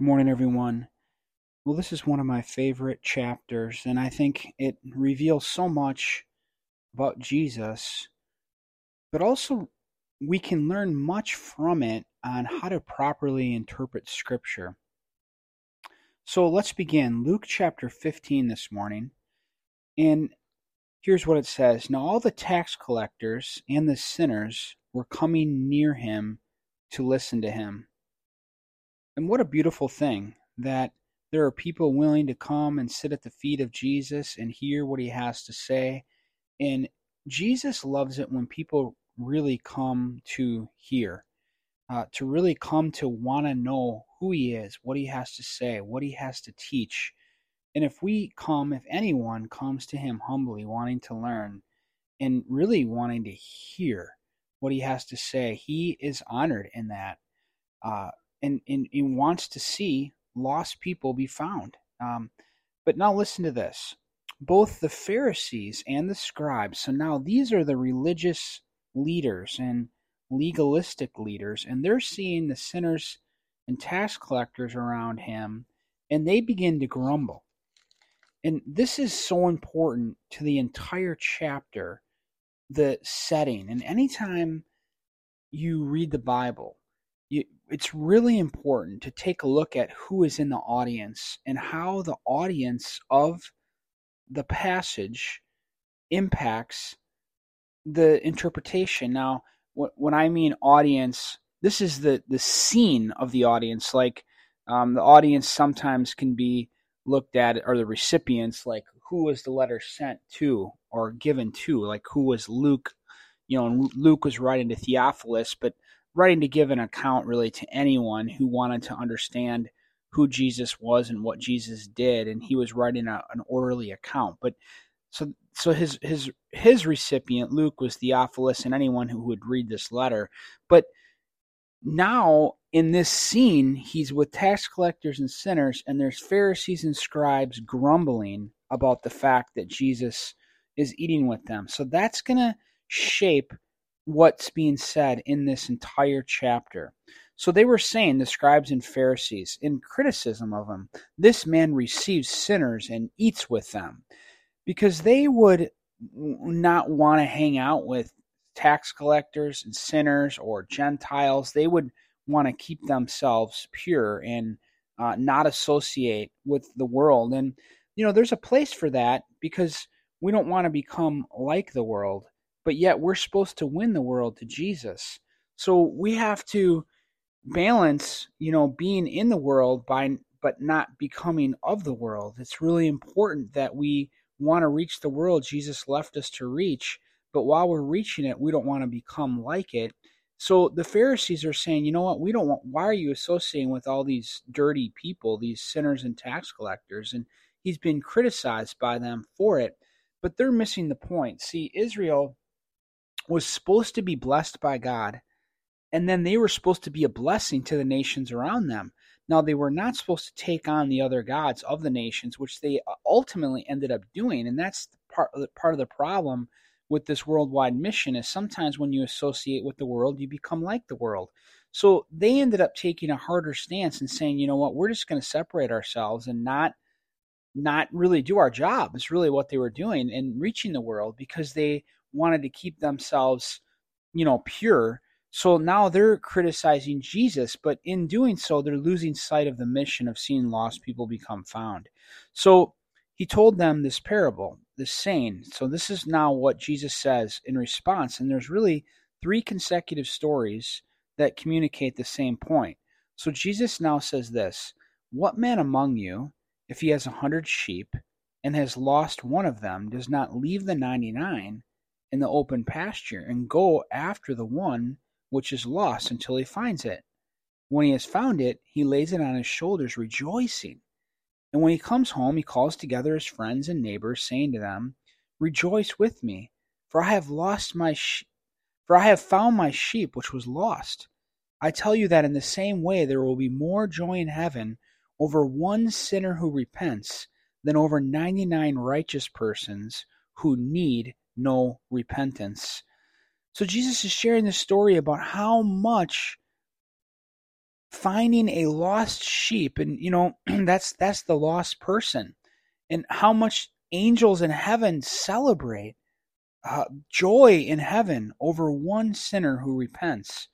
Good morning, everyone. Well, this is one of my favorite chapters, and I think it reveals so much about Jesus, but also we can learn much from it on how to properly interpret Scripture. So let's begin. Luke chapter 15 this morning, and here's what it says Now all the tax collectors and the sinners were coming near him to listen to him. And what a beautiful thing that there are people willing to come and sit at the feet of Jesus and hear what he has to say. And Jesus loves it when people really come to hear, uh, to really come to want to know who he is, what he has to say, what he has to teach. And if we come, if anyone comes to him humbly, wanting to learn and really wanting to hear what he has to say, he is honored in that. Uh, and, and, and wants to see lost people be found. Um, but now listen to this. Both the Pharisees and the scribes, so now these are the religious leaders and legalistic leaders, and they're seeing the sinners and tax collectors around him, and they begin to grumble. And this is so important to the entire chapter, the setting. And anytime you read the Bible, you, it's really important to take a look at who is in the audience and how the audience of the passage impacts the interpretation. Now, when I mean audience, this is the the scene of the audience. Like um, the audience sometimes can be looked at, or the recipients, like who was the letter sent to or given to, like who was Luke. You know, Luke was writing to Theophilus, but writing to give an account really to anyone who wanted to understand who Jesus was and what Jesus did, and he was writing a, an orderly account. But so so his his his recipient Luke was Theophilus and anyone who would read this letter. But now in this scene, he's with tax collectors and sinners, and there's Pharisees and scribes grumbling about the fact that Jesus is eating with them. So that's gonna shape what's being said in this entire chapter. So they were saying, the scribes and Pharisees, in criticism of him, this man receives sinners and eats with them, because they would not want to hang out with tax collectors and sinners or Gentiles. They would want to keep themselves pure and uh, not associate with the world. And, you know, there's a place for that because we don't want to become like the world but yet we're supposed to win the world to Jesus. So we have to balance, you know, being in the world by but not becoming of the world. It's really important that we want to reach the world Jesus left us to reach, but while we're reaching it, we don't want to become like it. So the Pharisees are saying, you know what, we don't want why are you associating with all these dirty people, these sinners and tax collectors? And he's been criticized by them for it, but they're missing the point. See, Israel was supposed to be blessed by God, and then they were supposed to be a blessing to the nations around them. Now, they were not supposed to take on the other gods of the nations, which they uh, ultimately ended up doing. And that's part, part of the problem with this worldwide mission is sometimes when you associate with the world, you become like the world. So they ended up taking a harder stance and saying, you know what, we're just going to separate ourselves and not not really do our job. Is really what they were doing in reaching the world because they wanted to keep themselves, you know, pure. So now they're criticizing Jesus, but in doing so, they're losing sight of the mission of seeing lost people become found. So he told them this parable, this saying. So this is now what Jesus says in response. And there's really three consecutive stories that communicate the same point. So Jesus now says this What man among you, if he has a hundred sheep and has lost one of them, does not leave the ninety nine in the open pasture and go after the one which is lost until he finds it. When he has found it, he lays it on his shoulders, rejoicing. And when he comes home, he calls together his friends and neighbors, saying to them, Rejoice with me, for I have lost my sh- for I have found my sheep which was lost. I tell you that in the same way there will be more joy in heaven over one sinner who repents than over 99 righteous persons who need no repentance. So Jesus is sharing this story about how much finding a lost sheep and you know that's that's the lost person and how much angels in heaven celebrate uh, joy in heaven over one sinner who repents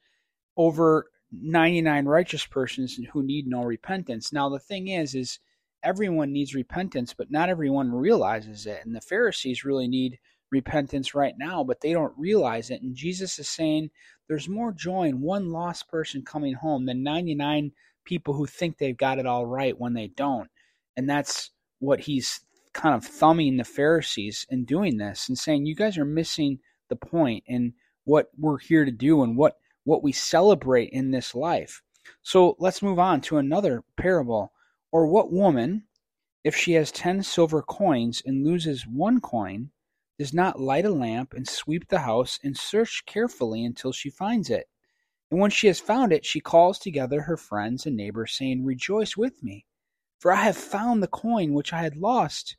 over 99 righteous persons who need no repentance now the thing is is everyone needs repentance but not everyone realizes it and the pharisees really need repentance right now but they don't realize it and jesus is saying there's more joy in one lost person coming home than 99 people who think they've got it all right when they don't. And that's what he's kind of thumbing the Pharisees in doing this and saying, you guys are missing the and what we're here to do and what, what we celebrate in this life. So let's move on to another parable. Or what woman, if she has 10 silver coins and loses one coin, does not light a lamp and sweep the house and search carefully until she finds it. And when she has found it, she calls together her friends and neighbors, saying, Rejoice with me, for I have found the coin which I had lost.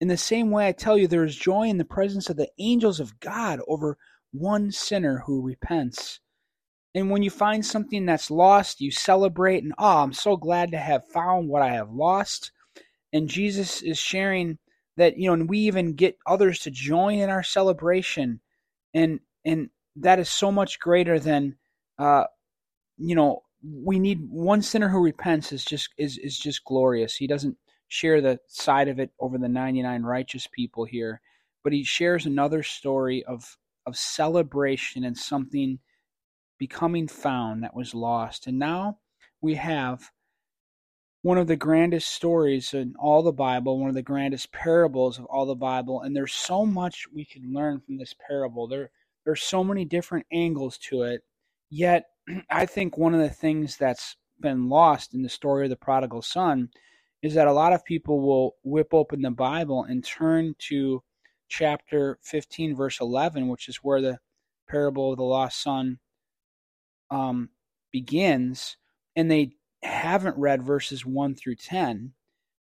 In the same way, I tell you, there is joy in the presence of the angels of God over one sinner who repents. And when you find something that's lost, you celebrate and, oh, I'm so glad to have found what I have lost. And Jesus is sharing that you know and we even get others to join in our celebration. And and that is so much greater than uh you know we need one sinner who repents is just is is just glorious. He doesn't share the side of it over the 99 righteous people here but he shares another story of of celebration and something becoming found that was lost. And now we have one of the grandest stories in all the Bible, one of the grandest parables of all the Bible, and there's so much we can learn from this parable. There there's so many different angles to it. Yet I think one of the things that's been lost in the story of the prodigal son is that a lot of people will whip open the Bible and turn to chapter 15 verse 11, which is where the parable of the lost son um, begins, and they haven't read verses 1 through 10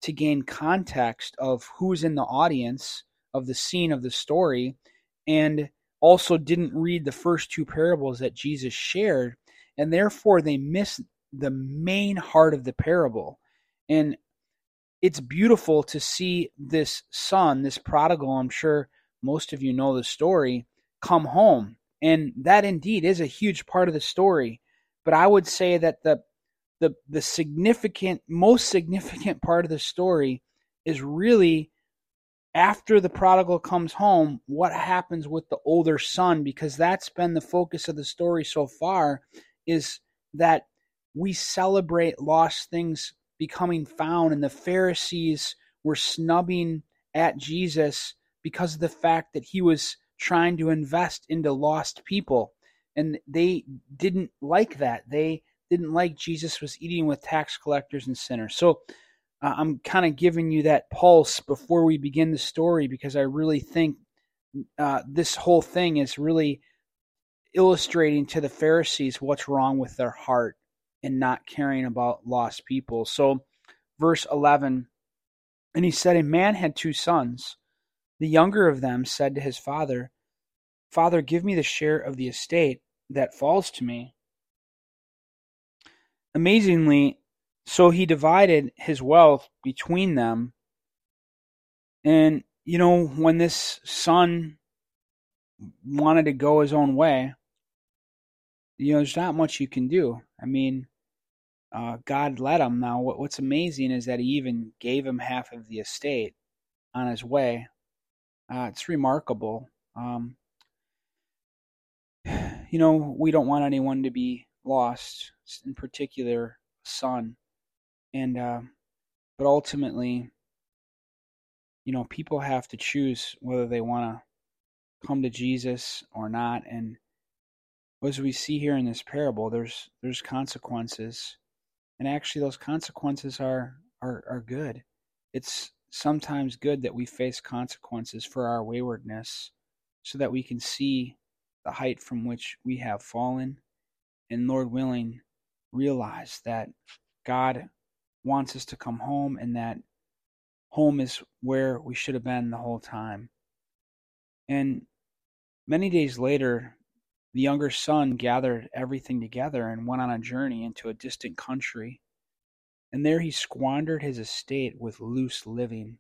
to gain context of who's in the audience of the scene of the story and also didn't read the first two parables that Jesus shared and therefore they miss the main heart of the parable. And it's beautiful to see this son this prodigal I'm sure most of you know the story come home. And that indeed is a huge part of the story. But I would say that the the the significant most significant part of the story is really after the prodigal comes home what happens with the older son? Because that's been the focus of the story so far is that we celebrate lost things becoming found and the pharisees were snubbing at Jesus because of the fact that he was trying to invest into lost people. And they didn't like that. They didn't like Jesus was eating with tax collectors and sinners. So uh, I'm kind of giving you that pulse before we begin the story because I really think uh, this whole thing is really illustrating to the Pharisees what's wrong with their heart and not caring about lost people. So, verse 11, and he said, A man had two sons. The younger of them said to his father, Father, give me the share of the estate that falls to me. Amazingly, so he divided his wealth between them. And, you know, when this son wanted to go his own way, you know, there's not much you can do. I mean, uh, God let him. Now, what, what's amazing is that he even gave him half of the estate on his way. Uh, it's remarkable. Um, you know, we don't want anyone to be lost, in particular, son. And, uh, but ultimately, you know, people have to choose whether they want to come to Jesus or not. And as we see here in this parable, there's there's consequences, and actually, those consequences are are are good. It's sometimes good that we face consequences for our waywardness, so that we can see the height from which we have fallen and Lord willing, realize that God wants us to come home and that home is where we should have been the whole time. And many days later, the younger son gathered everything together and went on a journey into a distant country. And there he squandered his estate with loose living.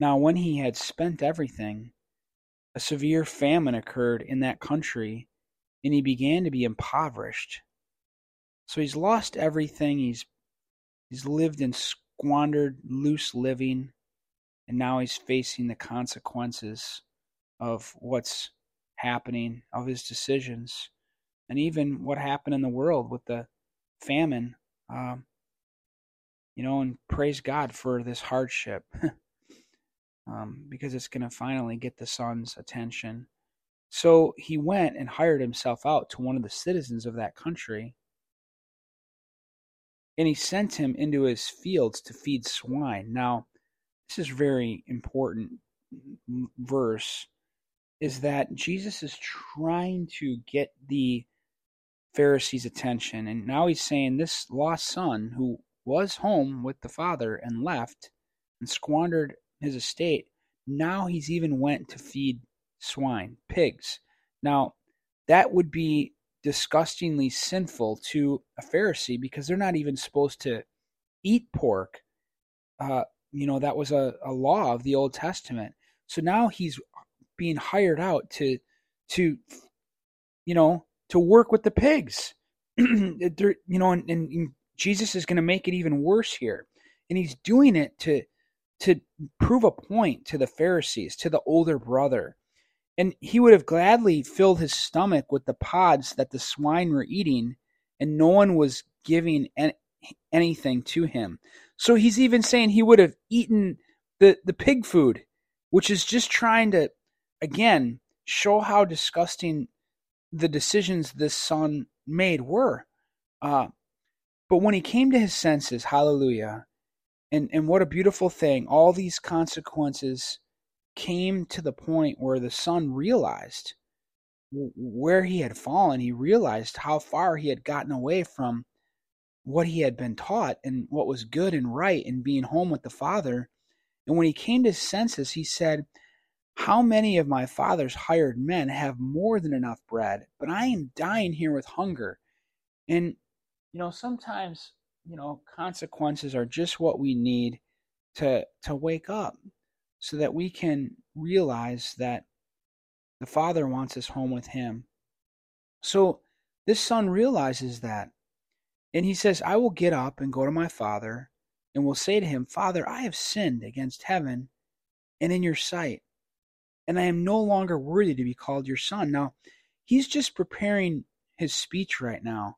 Now, when he had spent everything, a severe famine occurred in that country, and he began to be impoverished. So he's lost everything. He's he's lived in squandered, loose living, and now he's facing the consequences of what's happening, of his decisions, and even what happened in the world with the famine. Um, you know, and praise God for this hardship. um, because it's going to finally get the son's attention. So he went and hired himself out to one of the citizens of that country. And he sent him into his fields to feed swine. Now, this is very important verse is that Jesus is trying to get the Pharisees' attention. And now he's saying this lost son who was home with the father and left and squandered his estate. Now he's even went to feed swine, pigs. Now, that would be disgustingly sinful to a Pharisee because they're not even supposed to eat pork. Uh, you know, that was a, a law of the Old Testament. So now he's being hired out to, to, you know, to work with the pigs. you know, and, and Jesus is going to make it even worse here. And he's doing it to to prove a point to the Pharisees, to the older brother. And he would have gladly filled his stomach with the pods that the swine were eating, and no one was giving anything to him. So he's even saying he would have eaten the, the pig food, which is just trying to, again, show how disgusting the decisions this son made were. Uh, but when he came to his senses, hallelujah, and and what a beautiful thing all these consequences came to the point where the son realized where he had fallen. He realized how far he had gotten away from what he had been taught and what was good and right and being home with the father. And when he came to his senses he said how many of my father's hired men have more than enough bread but i am dying here with hunger? And you know sometimes you know, consequences are just what we need to to wake up so that we can realize that the Father wants us home with him. So this son realizes that. And he says, I will get up and go to my father and will say to him, Father, I have sinned against heaven and in your sight, and I am no longer worthy to be called your son. Now, he's just preparing his speech right now.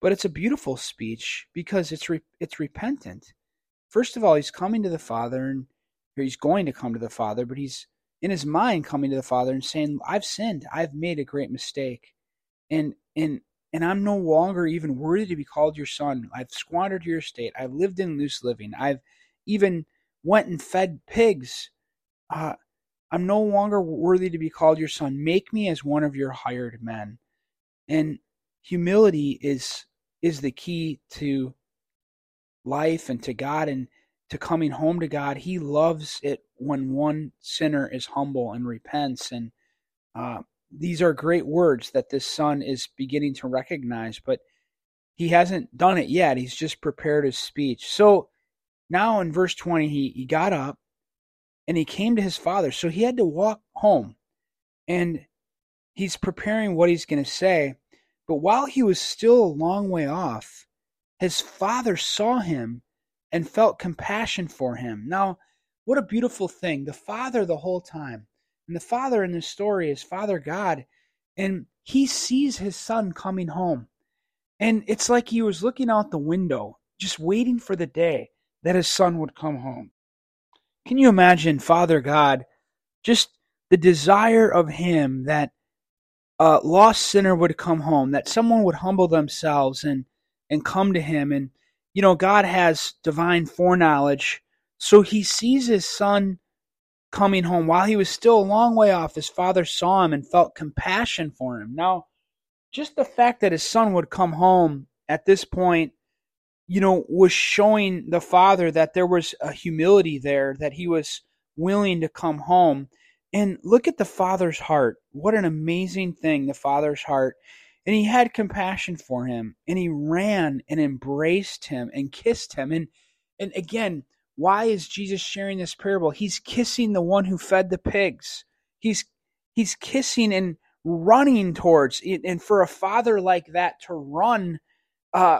But it's a beautiful speech because it's re- it's repentant. First of all, he's coming to the Father, and he's going to come to the Father, but he's in his mind coming to the Father and saying, "I've sinned. I've made a great mistake, and and and I'm no longer even worthy to be called your son. I've squandered your estate. I've lived in loose living. I've even went and fed pigs. Uh, I'm no longer worthy to be called your son. Make me as one of your hired men." And humility is is the key to life and to God and to coming home to God. He loves it when one sinner is humble and repents. And uh, these are great words that this son is beginning to recognize, but he hasn't done it yet. He's just prepared his speech. So now in verse 20, he, he got up and he came to his father. So he had to walk home and he's preparing what he's going to say. But while he was still a long way off, his father saw him and felt compassion for him. Now, what a beautiful thing. The father, the whole time, and the father in this story is Father God, and he sees his son coming home. And it's like he was looking out the window, just waiting for the day that his son would come home. Can you imagine Father God, just the desire of him that a lost sinner would come home, that someone would humble themselves and and come to him. And you know, God has divine foreknowledge, so he sees his son coming home while he was still a long way off. His father saw him and felt compassion for him. Now, just the fact that his son would come home at this point, you know, was showing the father that there was a humility there, that he was willing to come home. And look at the father's heart. What an amazing thing, the father's heart. And he had compassion for him, and he ran and embraced him and kissed him. And and again, why is Jesus sharing this parable? He's kissing the one who fed the pigs. He's he's kissing and running towards and for a father like that to run uh,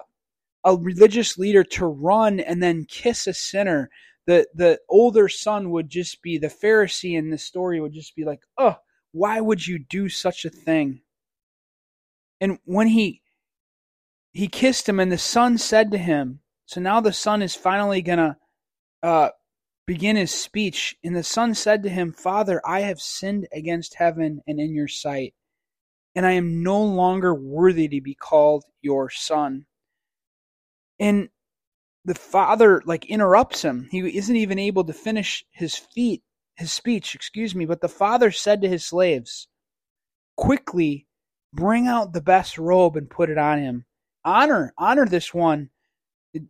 a religious leader to run and then kiss a sinner the the older son would just be the pharisee in the story would just be like oh why would you do such a thing and when he he kissed him and the son said to him so now the son is finally gonna uh, begin his speech and the son said to him father i have sinned against heaven and in your sight and i am no longer worthy to be called your son and the father like interrupts him. He isn't even able to finish his feet, his speech, excuse me. But the father said to his slaves, "Quickly, bring out the best robe and put it on him. Honor, honor this one."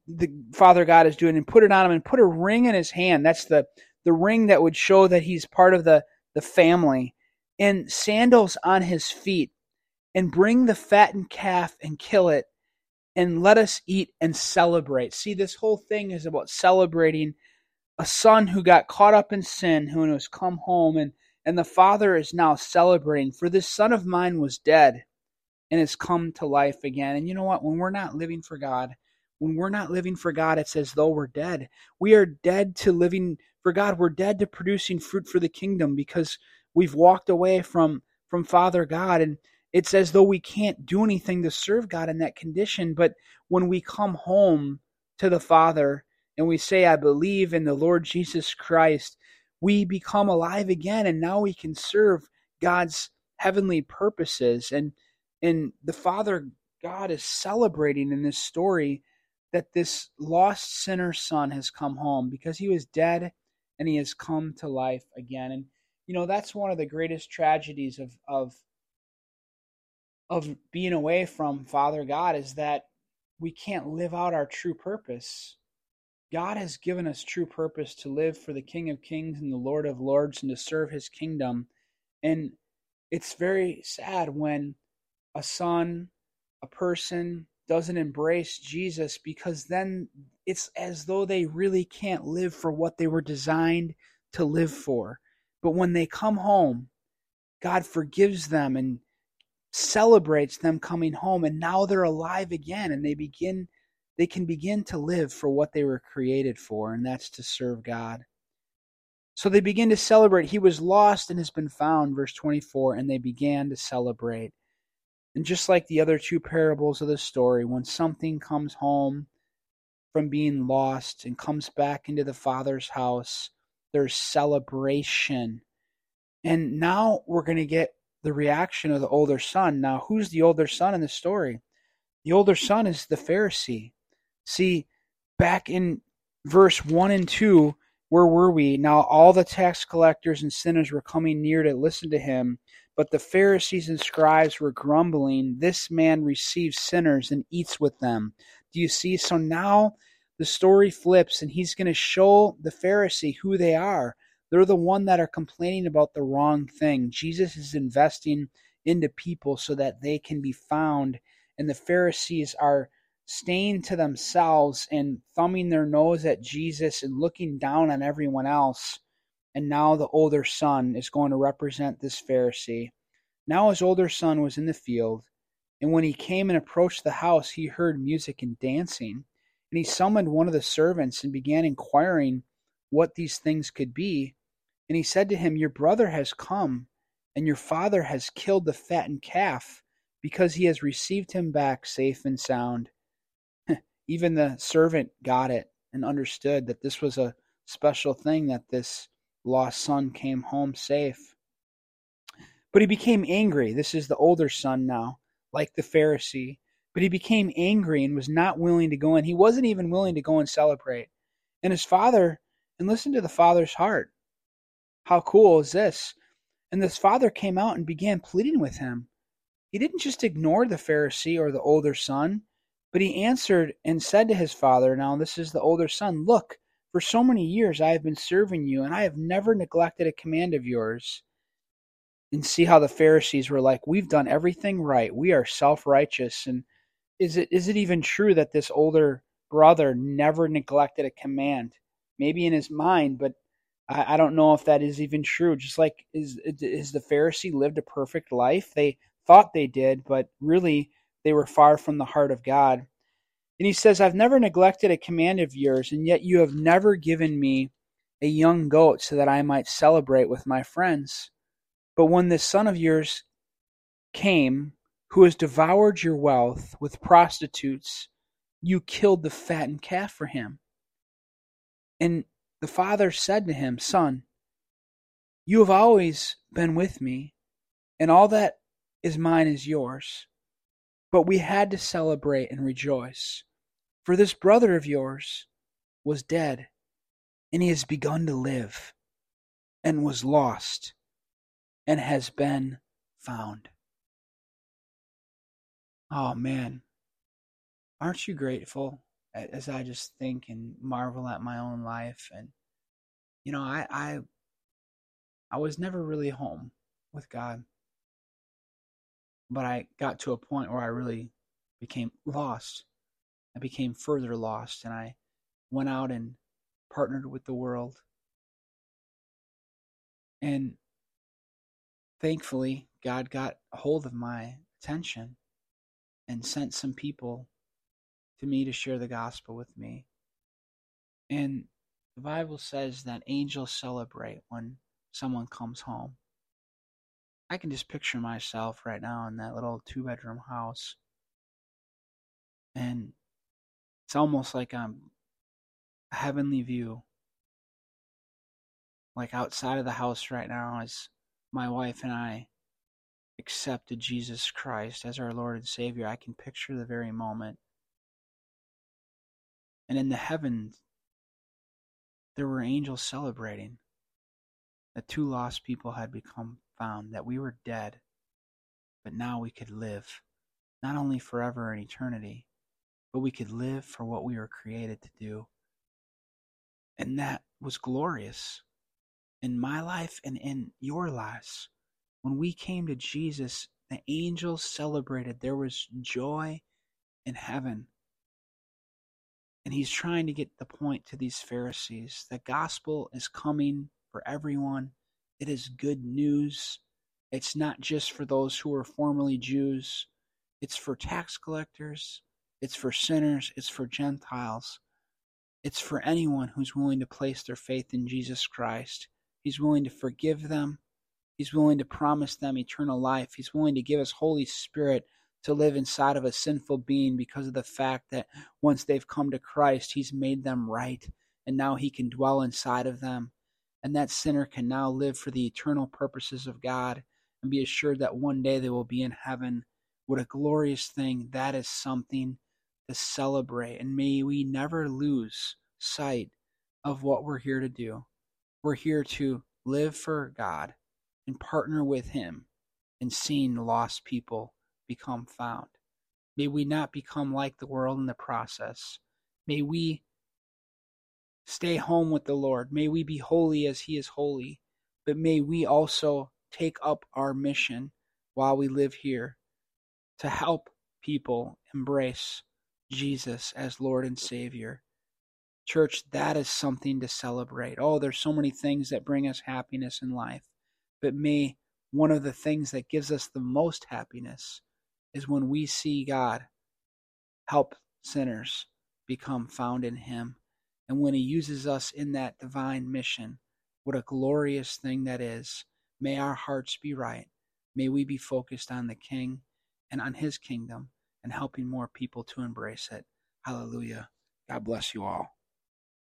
The Father God is doing, and put it on him, and put a ring in his hand. That's the the ring that would show that he's part of the the family, and sandals on his feet, and bring the fattened calf and kill it and let us eat and celebrate. See, this whole thing is about celebrating a son who got caught up in sin, who has come home, and, and the father is now celebrating. For this son of mine was dead and has come to life again. And you know what? When we're not living for God, when we're not living for God, it's as though we're dead. We are dead to living for God. We're dead to producing fruit for the kingdom because we've walked away from from Father God. And it's as though we can't do anything to serve God in that condition. But when we come home to the Father and we say, I believe in the Lord Jesus Christ, we become alive again and now we can serve God's heavenly purposes. And and the Father God is celebrating in this story that this lost sinner son has come home because he was dead and he has come to life again. And you know, that's one of the greatest tragedies of of of being away from Father God is that we can't live out our true purpose. God has given us true purpose to live for the King of Kings and the Lord of Lords and to serve his kingdom. And it's very sad when a son, a person doesn't embrace Jesus because then it's as though they really can't live for what they were designed to live for. But when they come home, God forgives them and celebrates them coming home and now they're alive again and they begin they can begin to live for what they were created for and that's to serve God. So they begin to celebrate he was lost and has been found verse 24 and they began to celebrate. And just like the other two parables of the story when something comes home from being lost and comes back into the father's house there's celebration. And now we're going to get the reaction of the older son. Now, who's the older son in the story? The older son is the Pharisee. See, back in verse 1 and 2, where were we? Now, all the tax collectors and sinners were coming near to listen to him, but the Pharisees and scribes were grumbling, This man receives sinners and eats with them. Do you see? So now the story flips, and he's going to show the Pharisee who they are. They're the one that are complaining about the wrong thing. Jesus is investing into people so that they can be found. And the Pharisees are staying to themselves and thumbing their nose at Jesus and looking down on everyone else. And now the older son is going to represent this Pharisee. Now his older son was in the field, and when he came and approached the house, he heard music and dancing. And he summoned one of the servants and began inquiring what these things could be. And he said to him, Your brother has come, and your father has killed the fattened calf, because he has received him back safe and sound. Even the servant got it and understood that this was a special thing that this lost son came home safe. But he became angry. This is the older son now, like the Pharisee. But he became angry and was not willing to go in. He wasn't even willing to go and celebrate. And his father, and listen to the father's heart. How cool is this? And this father came out and began pleading with him. He didn't just ignore the Pharisee or the older son, but he answered and said to his father, Now this is the older son, Look, for so many years I have been serving you, and I have never neglected a command of yours. and see how the Pharisees were like, We've done everything right. We are self righteous. And is it is it even true that this older brother never neglected a command? Maybe in his mind, but I, I don't know if that is even true. Just like is is the Pharisee lived a perfect life? They thought they did, but really they were far from the heart of God. And he says, I've never neglected a command of yours, and yet you have never given me a young goat so that I might celebrate with my friends. But when this son of yours came, who has devoured your wealth with prostitutes, you killed the fattened calf for him. And the father said to him, Son, you have always been with me, and all that is mine is yours. But we had to celebrate and rejoice, for this brother of yours was dead, and he has begun to live, and was lost, and has been found. Oh man, aren't you grateful? As I just think and marvel at my own life and you know, I I I was never really home with God but I got to a point where I really became lost. I became further lost, and I went out and partnered with the world. And thankfully, God got hold of my attention and sent some people to me to share the gospel with me. And the Bible says that angels celebrate when someone comes home. I can just picture myself right now in that little two bedroom house. And it's almost like I'm a heavenly view. Like outside of the house right now, as my wife and I accepted Jesus Christ as our Lord and Savior, I can picture the very moment. And in the heavens, there were angels celebrating that two lost people had become found that we were dead, but now we could live, not only forever in eternity, but we could live for what we were created to do. And that was glorious in my life and in your lives. When we came to Jesus, the angels celebrated. There was joy in heaven. And he's trying to get the point to these Pharisees. The gospel is coming for everyone. It is good news. It's not just for those who were formerly Jews, it's for tax collectors, it's for sinners, it's for Gentiles. It's for anyone who's willing to place their faith in Jesus Christ. He's willing to forgive them. He's willing to promise them eternal life. He's willing to give us Holy Spirit to live inside of a sinful being because of the fact that once they've come to Christ, He's made them right, and now He can dwell inside of them and that sinner can now live for the eternal purposes of God and be assured that one day they will be in heaven. What a glorious thing! That is something to celebrate. And may we never lose sight of what we're here to do. We're here to live for God and partner with Him in seeing lost people become found. May we not become like the world in the process. May we stay home with the Lord. May we be holy as He is holy, but may we also take up our mission while we live here to help people embrace Jesus as Lord and Savior. Church, that is something to celebrate. Oh, there's so many things that bring us happiness in life, but may one of the things that gives us the most happiness is when we see God help sinners become found in Him and when He uses us in that divine mission, what a glorious thing that is. May our hearts be right. May we be focused on the King and on His kingdom and helping more people to embrace it. Hallelujah. God bless you all.